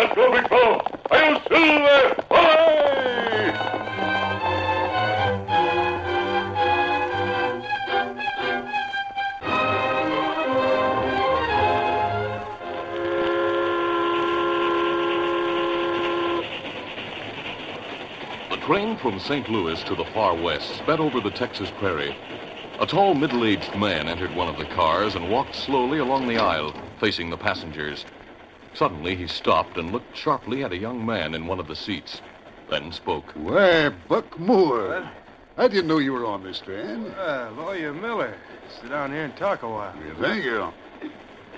The train from St. Louis to the far west sped over the Texas prairie. A tall, middle aged man entered one of the cars and walked slowly along the aisle, facing the passengers. Suddenly, he stopped and looked sharply at a young man in one of the seats, then spoke. Why, Buck Moore. I didn't know you were on this train. Uh, Lawyer Miller. Sit down here and talk a while. Thank you.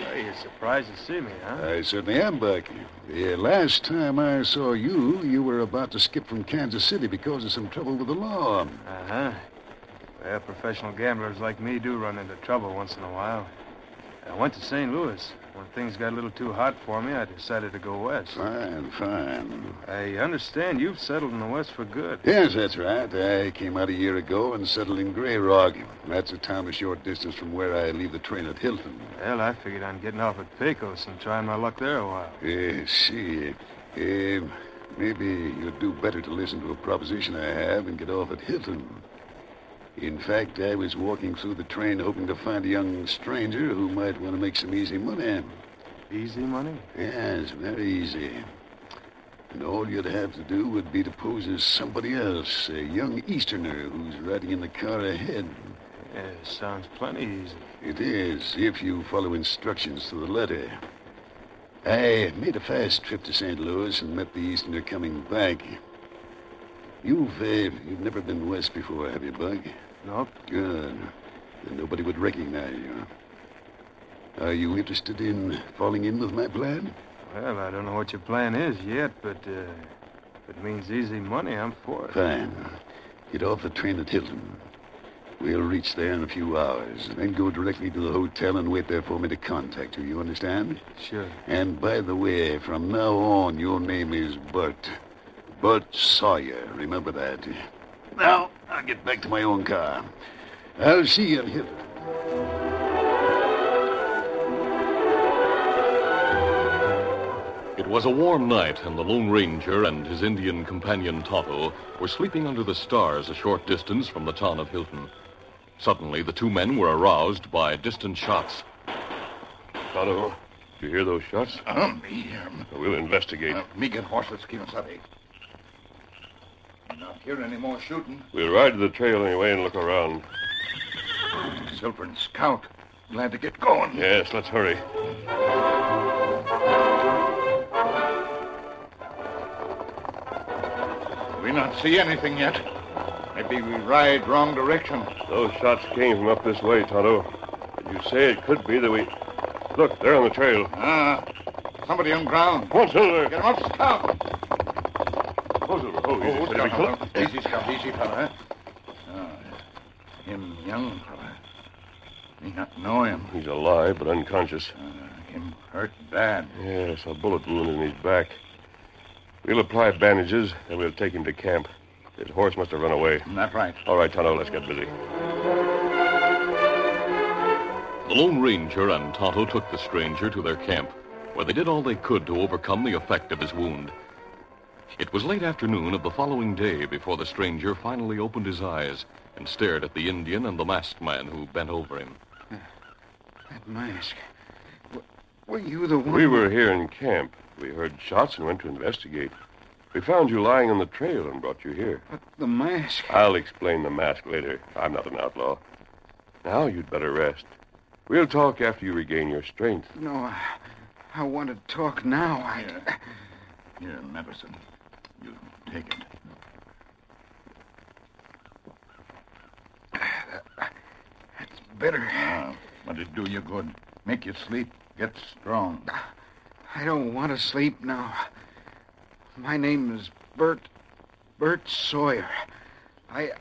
Well, you're surprised to see me, huh? I certainly am, Buck. The last time I saw you, you were about to skip from Kansas City because of some trouble with the law. Uh-huh. Well, professional gamblers like me do run into trouble once in a while. I went to St. Louis. When things got a little too hot for me, I decided to go west. Fine, fine. I understand you've settled in the West for good. Yes, that's right. I came out a year ago and settled in Grey Rock. That's a town a short distance from where I leave the train at Hilton. Well, I figured on getting off at Pecos and trying my luck there a while. Uh, see, uh, maybe you'd do better to listen to a proposition I have and get off at Hilton. In fact, I was walking through the train hoping to find a young stranger who might want to make some easy money. Easy money? Yes, very easy. And all you'd have to do would be to pose as somebody else, a young Easterner who's riding in the car ahead. Yeah, sounds plenty easy. It is, if you follow instructions to the letter. I made a fast trip to St. Louis and met the Easterner coming back. You've, uh, you've never been west before, have you, Buck? No. Good. Then nobody would recognize you. Are you interested in falling in with my plan? Well, I don't know what your plan is yet, but uh, if it means easy money, I'm for it. Fine. Get off the train at Hilton. We'll reach there in a few hours, then go directly to the hotel and wait there for me to contact you. You understand? Sure. And by the way, from now on, your name is Bert. Bert Sawyer. Remember that. Now, I'll get back to my own car. I'll see you at Hilton. It was a warm night, and the Lone Ranger and his Indian companion Tonto were sleeping under the stars a short distance from the town of Hilton. Suddenly, the two men were aroused by distant shots. Tonto, You hear those shots? Uh, me hear 'em. We'll investigate. Uh, me get horses, Kemosabe. Not hear any more shooting. We'll ride to the trail anyway and look around. Silver and Scout. Glad to get going. Yes, let's hurry. We not see anything yet. Maybe we ride wrong direction. Those shots came from up this way, Tonto. You say it could be that we. Look, they're on the trail. Ah, somebody on ground. On, Silver. Get him up, Scout. Oh, Silver. Oh, easy, fella. Easy, Scout. Easy, fella. Ah, him young fella. Me not know him. He's alive, but unconscious. Uh, him hurt bad. Yes, a bullet wound in his back. We'll apply bandages, and we'll take him to camp. His horse must have run away. Not right. All right, Tonto, let's get busy. The Lone Ranger and Tonto took the stranger to their camp, where they did all they could to overcome the effect of his wound. It was late afternoon of the following day before the stranger finally opened his eyes and stared at the Indian and the masked man who bent over him. That mask. W- Were you the one? We were here in camp. We heard shots and went to investigate. We found you lying on the trail and brought you here. But the mask. I'll explain the mask later. I'm not an outlaw. Now you'd better rest. We'll talk after you regain your strength. No, I, I want to talk now. I, Here. Here, medicine. You take it. That's better. Ah, but it do you good. Make you sleep. Get strong. I don't want to sleep now. My name is Bert. Bert Sawyer. I.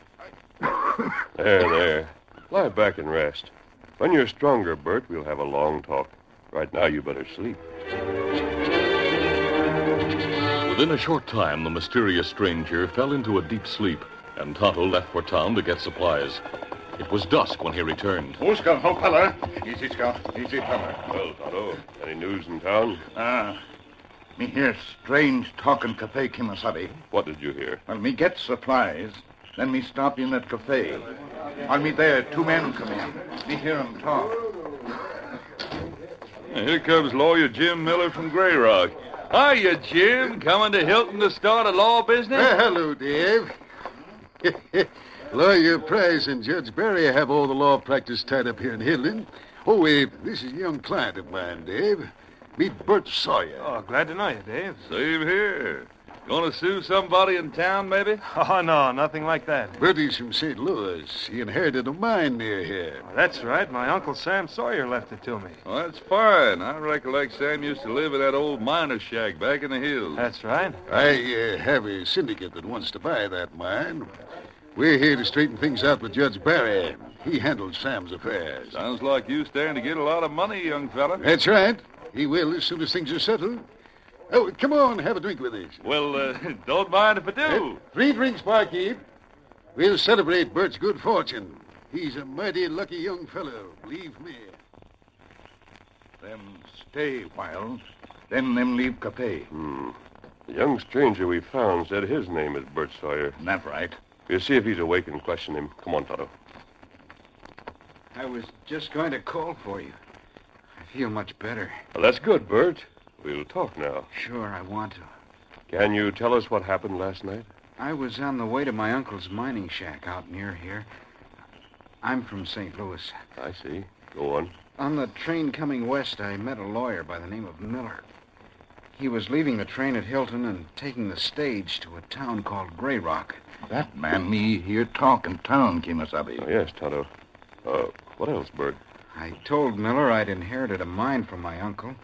There, there. Lie back and rest. When you're stronger, Bert, we'll have a long talk. Right now, you better sleep. Within a short time, the mysterious stranger fell into a deep sleep, and Tonto left for town to get supplies. It was dusk when he returned. Oh, Scout. Oh, fella. Easy, Scout. Easy, fella. Well, Tonto, any news in town? Ah, me hear strange talk in Cafe Kemosabe. What did you hear? Well, me get supplies. Then me stop in at cafe. While me there, two men come in. Me hear 'em talk. Here comes lawyer Jim Miller from Grey Rock. Hiya, Jim. Coming to Hilton to start a law business? Eh, hello, Dave. Lawyer Price and Judge Barry have all the law practice tied up here in Hilton. Oh, uh, this is a young client of mine, Dave. Meet Bert Sawyer. Oh, glad to know you, Dave. Same here. Gonna sue somebody in town, maybe? Oh, no, nothing like that. Bertie's from St. Louis. He inherited a mine near here. Oh, that's right. My Uncle Sam Sawyer left it to me. Well, that's fine. I recollect Sam used to live in that old miner's shack back in the hills. That's right. I uh, have a syndicate that wants to buy that mine. We're here to straighten things out with Judge Barry. He handles Sam's affairs. Sounds like you stand to get a lot of money, young fella. That's right. He will as soon as things are settled. Oh, come on, have a drink with us. Well, uh, don't mind if I do. Uh, three drinks, barkeep. We'll celebrate Bert's good fortune. He's a mighty lucky young fellow, believe me. Them stay while. Then them leave cafe. Hmm. The young stranger we found said his name is Bert Sawyer. That right. We'll see if he's awake and question him. Come on, Tonto. I was just going to call for you. I feel much better. Well, that's good, Bert. We'll talk now. Sure, I want to. Can you tell us what happened last night? I was on the way to my uncle's mining shack out near here. I'm from St. Louis. I see. Go on. On the train coming west, I met a lawyer by the name of Miller. He was leaving the train at Hilton and taking the stage to a town called Grey Rock. That man me here talk in town, Kemosabe. Oh, yes, Tonto. Uh, what else, Bert? I told Miller I'd inherited a mine from my uncle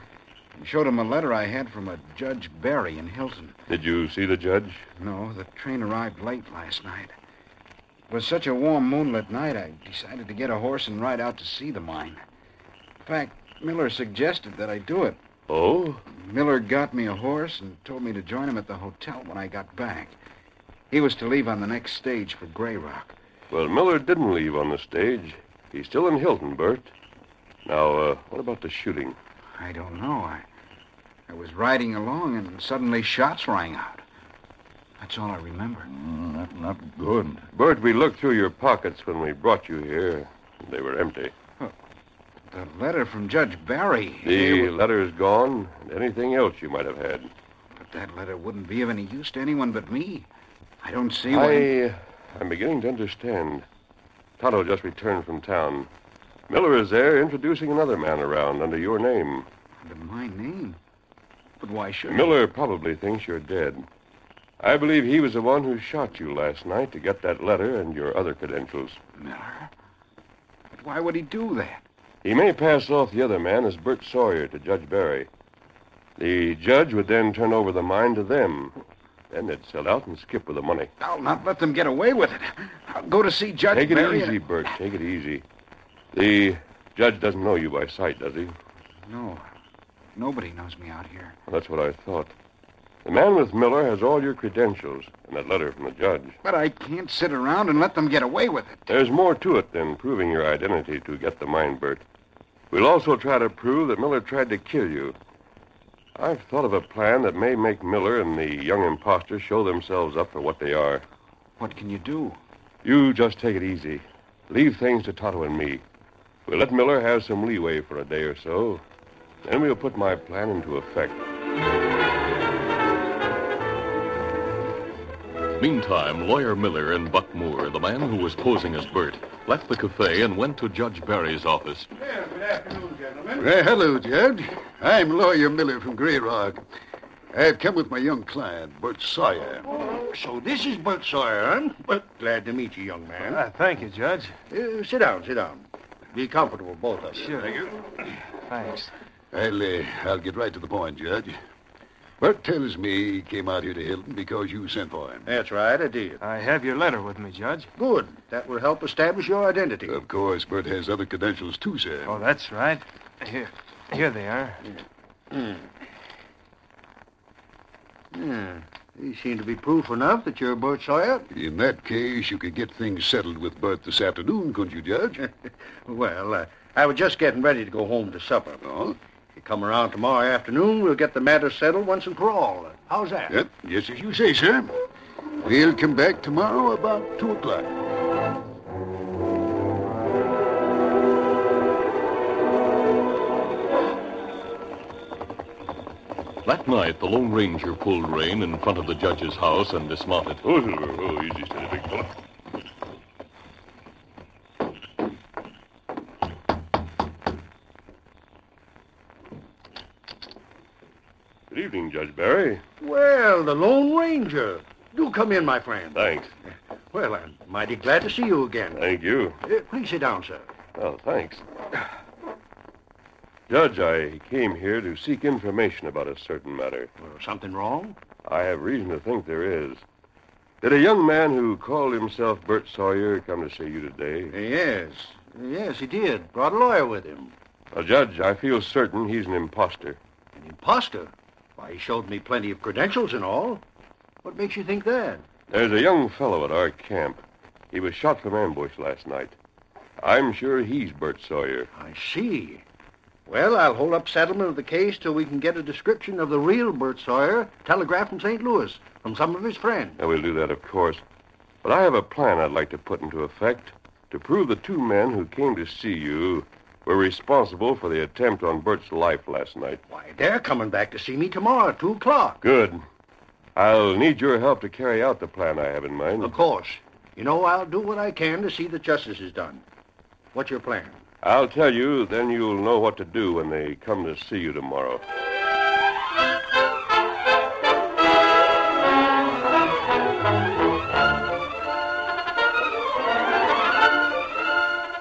and showed him a letter I had from a Judge Barry in Hilton. Did you see the judge? No, the train arrived late last night. It was such a warm moonlit night, I decided to get a horse and ride out to see the mine. In fact, Miller suggested that I do it. Oh? Miller got me a horse and told me to join him at the hotel when I got back. He was to leave on the next stage for Grey Rock. Well, Miller didn't leave on the stage. He's still in Hilton, Bert. Now, uh, what about the shooting? I don't know. I, I was riding along and suddenly shots rang out. That's all I remember. Mm, that not good. Bert, we looked through your pockets when we brought you here. They were empty. The letter from Judge Barry. The letter's gone, and anything else you might have had. But that letter wouldn't be of any use to anyone but me. I don't see why. I, I'm beginning to understand. Tonto just returned from town. Miller is there introducing another man around under your name. Under my name. But why should Miller probably thinks you're dead. I believe he was the one who shot you last night to get that letter and your other credentials. Miller? But why would he do that? He may pass off the other man as Bert Sawyer to Judge Barry. The judge would then turn over the mine to them. Then they'd sell out and skip with the money. I'll not let them get away with it. I'll go to see Judge Take it Barry. easy, Bert. Take it easy. The judge doesn't know you by sight, does he? No. Nobody knows me out here. Well, that's what I thought. The man with Miller has all your credentials and that letter from the judge. But I can't sit around and let them get away with it. There's more to it than proving your identity to get the mine, Bert. We'll also try to prove that Miller tried to kill you. I've thought of a plan that may make Miller and the young impostor show themselves up for what they are. What can you do? You just take it easy. Leave things to Tonto and me. We'll let Miller have some leeway for a day or so. Then we'll put my plan into effect. Meantime, Lawyer Miller and Buck Moore, the man who was posing as Bert, left the cafe and went to Judge Barry's office. good afternoon, gentlemen. Well, hello, Judge. I'm Lawyer Miller from Grey Rock. I've come with my young client, Bert Sawyer. So this is Bert Sawyer, huh? Well, glad to meet you, young man. Ah, thank you, Judge. Uh, sit down, sit down. Be comfortable, both of you. Sure. Thank you. Thanks. I'll, uh, I'll get right to the point, Judge. Bert tells me he came out here to Hilton because you sent for him. That's right, I did. I have your letter with me, Judge. Good. That will help establish your identity. Of course, Bert has other credentials too, sir. Oh, that's right. Here, here they are. Hmm. Yeah. These seem to be proof enough that you're Bert Sawyer. In that case, you could get things settled with Bert this afternoon, couldn't you, Judge? Well, uh, I was just getting ready to go home to supper. Oh? If you come around tomorrow afternoon, we'll get the matter settled once and for all. How's that? Yep, just as you say, sir. We'll come back tomorrow about 2 o'clock. That night, the Lone Ranger pulled rein in front of the judge's house and dismounted. Oh, oh, easy, steady, big fella. Good evening, Judge Barry. Well, the Lone Ranger. Do come in, my friend. Thanks. Well, I'm mighty glad to see you again. Thank you. Uh, please sit down, sir. Oh, thanks. Judge, I came here to seek information about a certain matter. Well, something wrong? I have reason to think there is. Did a young man who called himself Bert Sawyer come to see you today? Yes. Yes, he did. Brought a lawyer with him. Well, Judge, I feel certain he's an impostor. An imposter? Why, he showed me plenty of credentials and all. What makes you think that? There's a young fellow at our camp. He was shot from ambush last night. I'm sure he's Bert Sawyer. I see. Well, I'll hold up settlement of the case till we can get a description of the real Bert Sawyer telegraphed from St. Louis from some of his friends. And we'll do that, of course. But I have a plan I'd like to put into effect to prove the two men who came to see you were responsible for the attempt on Bert's life last night. Why, they're coming back to see me tomorrow at 2 o'clock. Good. I'll need your help to carry out the plan I have in mind. Of course. You know, I'll do what I can to see that justice is done. What's your plan? I'll tell you, then you'll know what to do when they come to see you tomorrow.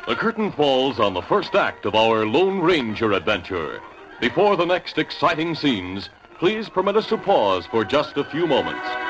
The curtain falls on the first act of our Lone Ranger adventure. Before the next exciting scenes, please permit us to pause for just a few moments.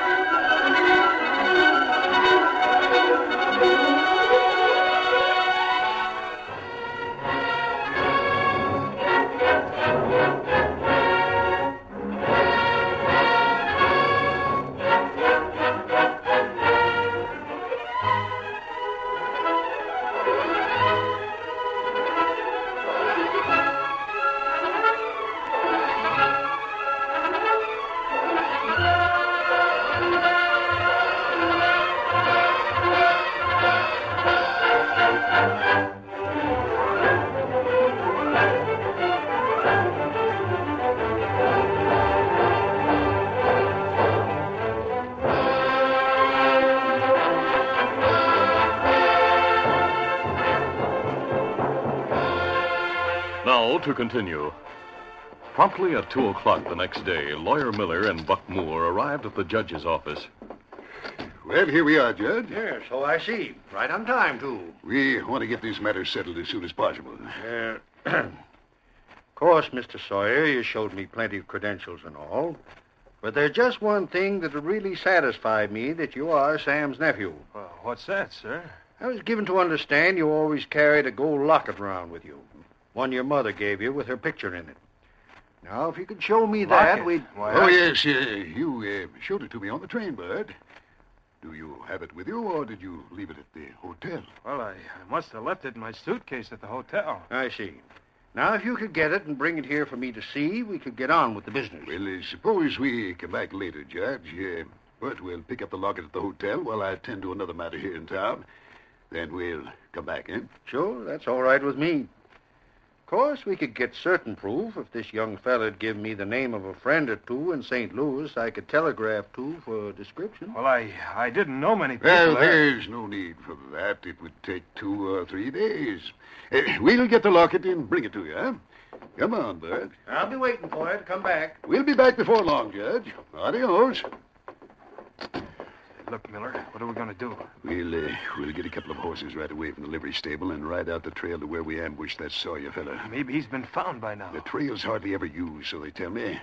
To continue. Promptly at 2 o'clock the next day, Lawyer Miller and Buck Moore arrived at the judge's office. Well, here we are, Judge. Yes, so I see. Right on time, too. We want to get this matter settled as soon as possible. Uh, of course, Mr. Sawyer, you showed me plenty of credentials and all. But there's just one thing that'll really satisfy me that you are Sam's nephew. Well, what's that, sir? I was given to understand you always carried a gold locket around with you. One your mother gave you with her picture in it. Now, if you could show me that, Locket? we'd. Why, Oh, I- yes, uh, you uh, showed it to me on the train, Bud. Do you have it with you, or did you leave it at the hotel? Well, I, I must have left it in my suitcase at the hotel. I see. Now, if you could get it and bring it here for me to see, we could get on with the business. Well, uh, suppose we come back later, Judge. Uh, but we'll pick up the locket at the hotel while I attend to another matter here in town. Then we'll come back in. Sure, that's all right with me. Of course, we could get certain proof. If this young fella'd give me the name of a friend or two in St. Louis, I could telegraph to for a description. Well, I, I didn't know many people. Well, there's no need for that. It would take two or three days. Uh, we'll get the locket and bring it to you, huh? Come on, Bud. I'll be waiting for you to come back. We'll be back before long, Judge. Adios. Look, Miller, what are we going to do? We'll, uh, we'll get a couple of horses right away from the livery stable and ride out the trail to where we ambushed that Sawyer fella. Maybe he's been found by now. The trail's hardly ever used, so they tell me.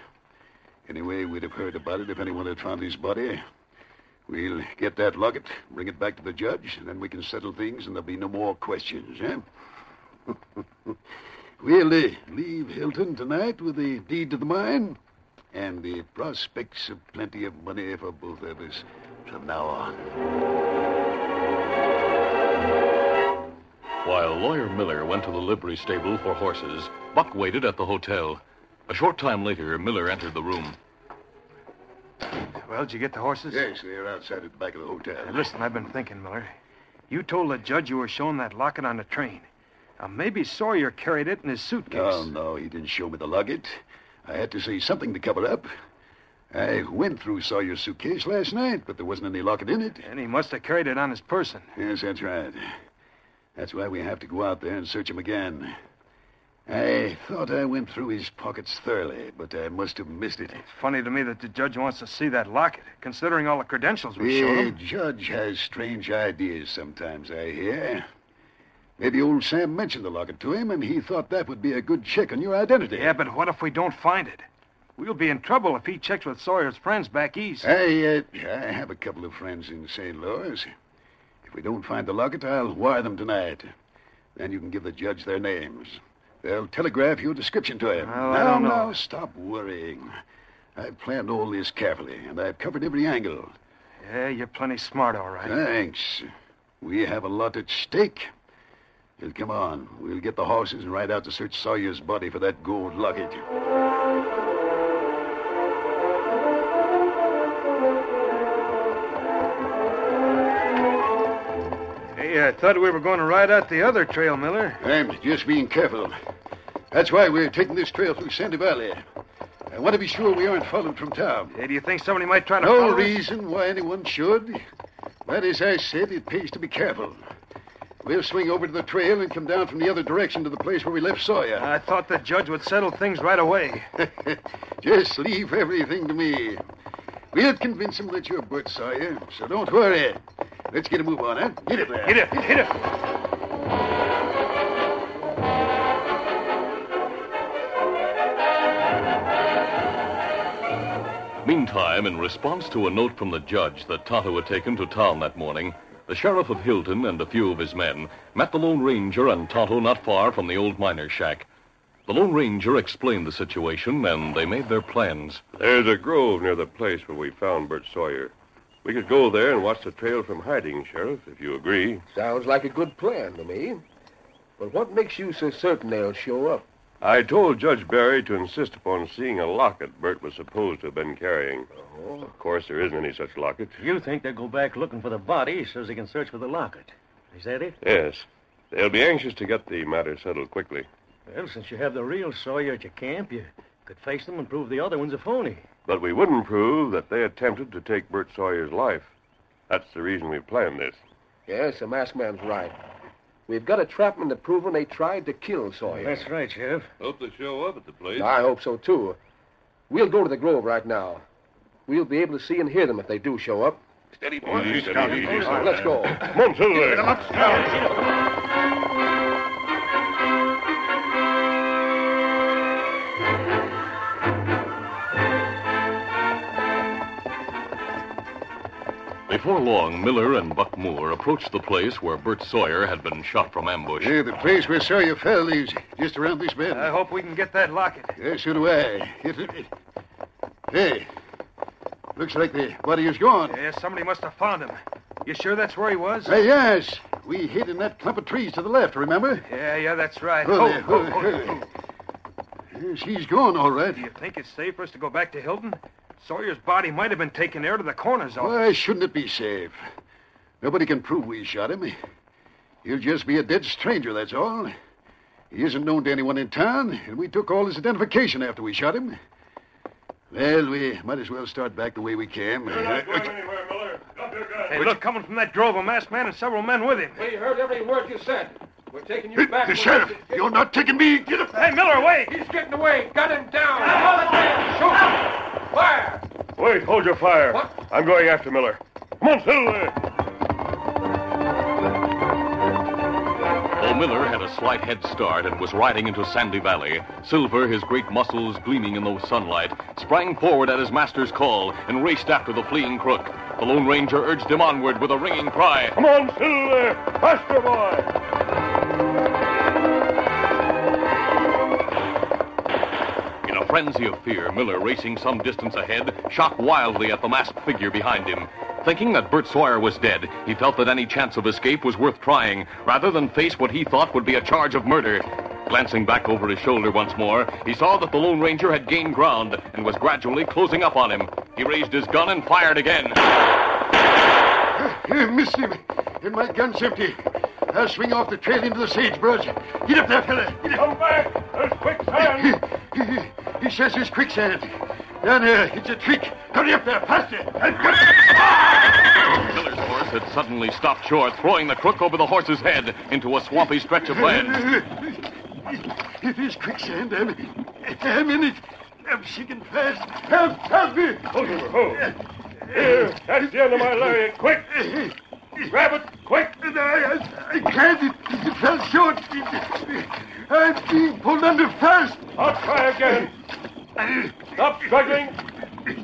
Anyway, we'd have heard about it if anyone had found his body. We'll get that locket, bring it back to the judge, and then we can settle things, and there'll be no more questions, huh? we'll uh, leave Hilton tonight with the deed to the mine and the prospects of plenty of money for both of us from now on. While Lawyer Miller went to the livery stable for horses, Buck waited at the hotel. A short time later, Miller entered the room. Well, did you get the horses? Yes, they're outside at the back of the hotel. Hey, listen, I've been thinking, Miller. You told the judge you were shown that locket on the train. Now, maybe Sawyer carried it in his suitcase. No, no, he didn't show me the locket. I had to say something to cover up. I went through Sawyer's suitcase last night, but there wasn't any locket in it. And he must have carried it on his person. Yes, that's right. That's why we have to go out there and search him again. I thought I went through his pockets thoroughly, but I must have missed it. It's funny to me that the judge wants to see that locket, considering all the credentials we showed him. The judge has strange ideas sometimes, I hear. Maybe old Sam mentioned the locket to him, and he thought that would be a good check on your identity. Yeah, but what if we don't find it? We'll be in trouble if he checks with Sawyer's friends back east. I, uh, I have a couple of friends in St. Louis. If we don't find the locket, I'll wire them tonight. Then you can give the judge their names. They'll telegraph your description to him. Well, I now, now, stop worrying. I've planned all this carefully, and I've covered every angle. Yeah, you're plenty smart, all right. Thanks. We have a lot at stake. Well, come on. We'll get the horses and ride out to search Sawyer's body for that gold locket. I thought we were going to ride out the other trail, Miller. I'm just being careful. That's why we're taking this trail through Sandy Valley. I want to be sure we aren't followed from town. Hey, do you think somebody might try to No follow us? reason why anyone should. But as I said, it pays to be careful. We'll swing over to the trail and come down from the other direction to the place where we left Sawyer. I thought the judge would settle things right away. Just leave everything to me. We'll convince him that you're Bert Sawyer, so don't worry. Let's get a move on, huh? Get it there. Hit it, hit it. Meantime, in response to a note from the judge that Tonto had taken to town that morning, the sheriff of Hilton and a few of his men met the Lone Ranger and Tonto not far from the old miner's shack. The Lone Ranger explained the situation, and they made their plans. There's a grove near the place where we found Bert Sawyer. We could go there and watch the trail from hiding, Sheriff, if you agree. Sounds like a good plan to me. But what makes you so certain they'll show up? I told Judge Barry to insist upon seeing a locket Bert was supposed to have been carrying. Oh. Of course, there isn't any such locket. You think they'll go back looking for the body so they can search for the locket. Is that it? Yes. They'll be anxious to get the matter settled quickly. Well, since you have the real Sawyer at your camp, you could face them and prove the other one's a phony. But we wouldn't prove that they attempted to take Bert Sawyer's life. That's the reason we planned this. Yes, the masked man's right. We've got a to trap 'em into proving they tried to kill Sawyer. That's right, Sheriff. Hope they show up at the place. I hope so, too. We'll go to the Grove right now. We'll be able to see and hear them if they do show up. Steady, boy. Easy, steady, easy, All right, let's go. Come on, Silver. Before long, Miller and Buck Moore approached the place where Bert Sawyer had been shot from ambush. Yeah, the place where Sawyer fell is just around this bend. I hope we can get that locket. Yeah, so do I. It, it, hey, looks like the body is gone. Yeah, somebody must have found him. You sure that's where he was? Uh, yes, we hid in that clump of trees to the left, remember? Yeah, yeah, that's right. Oh, Ho, there, ho, oh, ho, hey. ho. Yes, he's gone, all right. Do you think it's safe for us to go back to Hilton? Sawyer's body might have been taken there to the coroner's office. Why shouldn't it be safe? Nobody can prove we shot him. He'll just be a dead stranger, that's all. He isn't known to anyone in town, and we took all his identification after we shot him. Well, we might as well start back the way we came. You're not going anywhere, Miller. Drop your gun. Hey, look, coming from that grove, a masked man and several men with him. We heard every word you said. We're taking you back. the sheriff, you're not taking me. Get up. Hey, Miller, wait! He's getting away. Got him down. Shoot him. Fire. Wait, hold your fire. What? I'm going after Miller. Come on, Silver. Though Miller had a slight head start and was riding into Sandy Valley, Silver, his great muscles gleaming in the sunlight, sprang forward at his master's call and raced after the fleeing crook. The Lone Ranger urged him onward with a ringing cry. Come on, Silver. Faster, boy. Frenzy of fear, Miller, racing some distance ahead, shot wildly at the masked figure behind him. Thinking that Bert Sawyer was dead, he felt that any chance of escape was worth trying, rather than face what he thought would be a charge of murder. Glancing back over his shoulder once more, he saw that the Lone Ranger had gained ground and was gradually closing up on him. He raised his gun and fired again. Uh, missed him, and my gun's empty. I'll swing off the trail into the sagebrush. Get up there, fella. Get up. Come back. There's quicksand. He, he says there's quicksand. Down there, it's a trick. Hurry up there, faster. Miller's horse had suddenly stopped short, throwing the crook over the horse's head into a swampy stretch of land. It is quicksand. I'm, I'm in it. I'm sinking fast. Help, help me. Hold him, hold. Here, that's the end of my lariat. Quick. Grab it, quick. I, I, I can't. It, it fell short. I'm being pulled under fast. I'll try again. Stop struggling.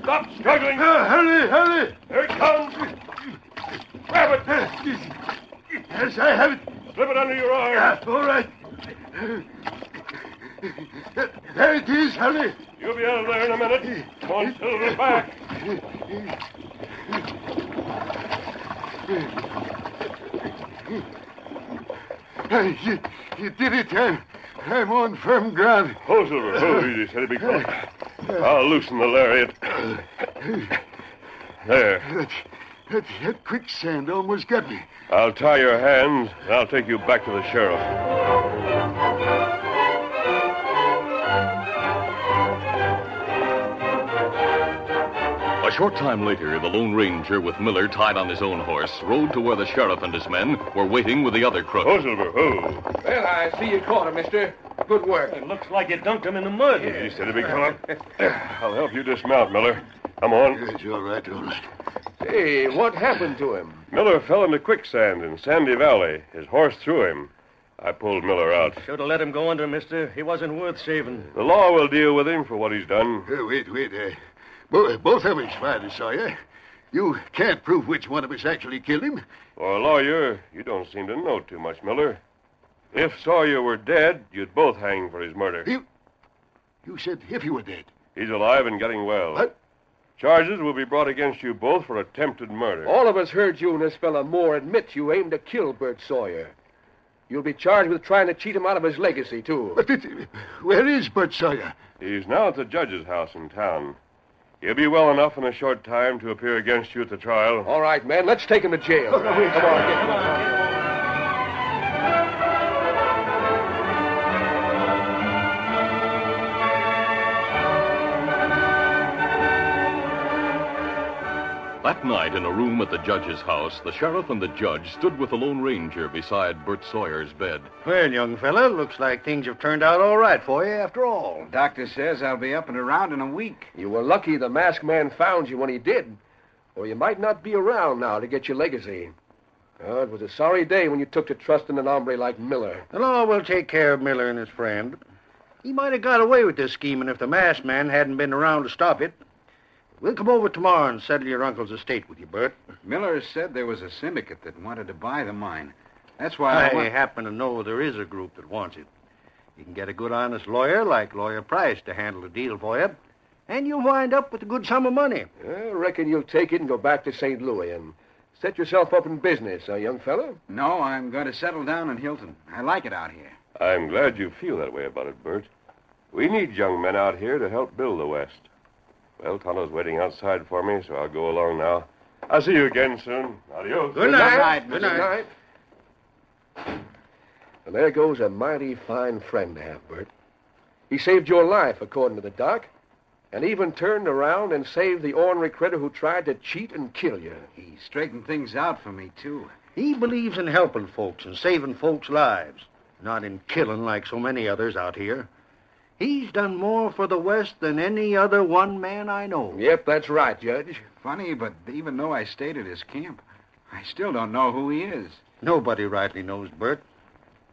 Stop struggling. Uh, hurry, hurry. Here it comes. Grab it. Yes, I have it. Slip it under your arm. Yeah, all right. There it is, hurry. You'll be out of there in a minute. Come on, Silver, back. You, you did it. I'm, I'm on firm ground. Oh, Silver. Oh, easy, steady, big fellow. I'll loosen the lariat. There. That, that, that quicksand almost got me. I'll tie your hands, and I'll take you back to the sheriff. A short time later, the Lone Ranger, with Miller tied on his own horse, rode to where the sheriff and his men were waiting with the other crook. Oh, Silver. Oh. Well, I see you caught him, mister. Good work. It looks like you dunked him in the mud. Easy, steady, big fellow. I'll help you dismount, Miller. Come on. Yes, all right, all right. Hey, what happened to him? Miller fell into quicksand in Sandy Valley. His horse threw him. I pulled Miller out. Should have let him go under, mister. He wasn't worth saving. The law will deal with him for what he's done. Uh, wait, wait. Uh, bo- both of us fired Sawyer. You can't prove which one of us actually killed him. For a lawyer, you don't seem to know too much, Miller. If Sawyer were dead, you'd both hang for his murder. You, you said if he were dead. He's alive and getting well. What? Charges will be brought against you both for attempted murder. All of us heard you and this fella Moore admit you aimed to kill Bert Sawyer. You'll be charged with trying to cheat him out of his legacy, too. But it, where is Bert Sawyer? He's now at the judge's house in town. He'll be well enough in a short time to appear against you at the trial. All right, man, let's take him to jail. Come on, get That night, in a room at the judge's house, the sheriff and the judge stood with the Lone Ranger beside Bert Sawyer's bed. Well, young fella, looks like things have turned out all right for you after all. Doctor says I'll be up and around in a week. You were lucky the masked man found you when he did, or you might not be around now to get your legacy. Oh, it was a sorry day when you took to trusting an hombre like Miller. The law will take care of Miller and his friend. He might have got away with this scheming if the masked man hadn't been around to stop it. We'll come over tomorrow and settle your uncle's estate with you, Bert. Miller said there was a syndicate that wanted to buy the mine. That's why I, I want- happen to know there is a group that wants it. You can get a good, honest lawyer like Lawyer Price to handle the deal for you, and you'll wind up with a good sum of money. I reckon you'll take it and go back to St. Louis and set yourself up in business, huh, young fellow? No, I'm going to settle down in Hilton. I like it out here. I'm glad you feel that way about it, Bert. We need young men out here to help build the West. Well, Tonto's waiting outside for me, so I'll go along now. I'll see you again soon. Adios. Good night. Good Good night. night. And there goes a mighty fine friend to have, Bert. He saved your life, according to the doc, and even turned around and saved the ornery critter who tried to cheat and kill you. He straightened things out for me, too. He believes in helping folks and saving folks' lives, not in killing like so many others out here. He's done more for the West than any other one man I know. Yep, that's right, Judge. Funny, but even though I stayed at his camp, I still don't know who he is. Nobody rightly knows Bert.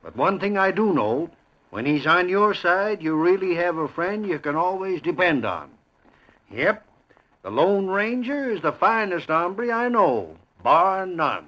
But one thing I do know when he's on your side, you really have a friend you can always depend on. Yep, the Lone Ranger is the finest hombre I know, bar none.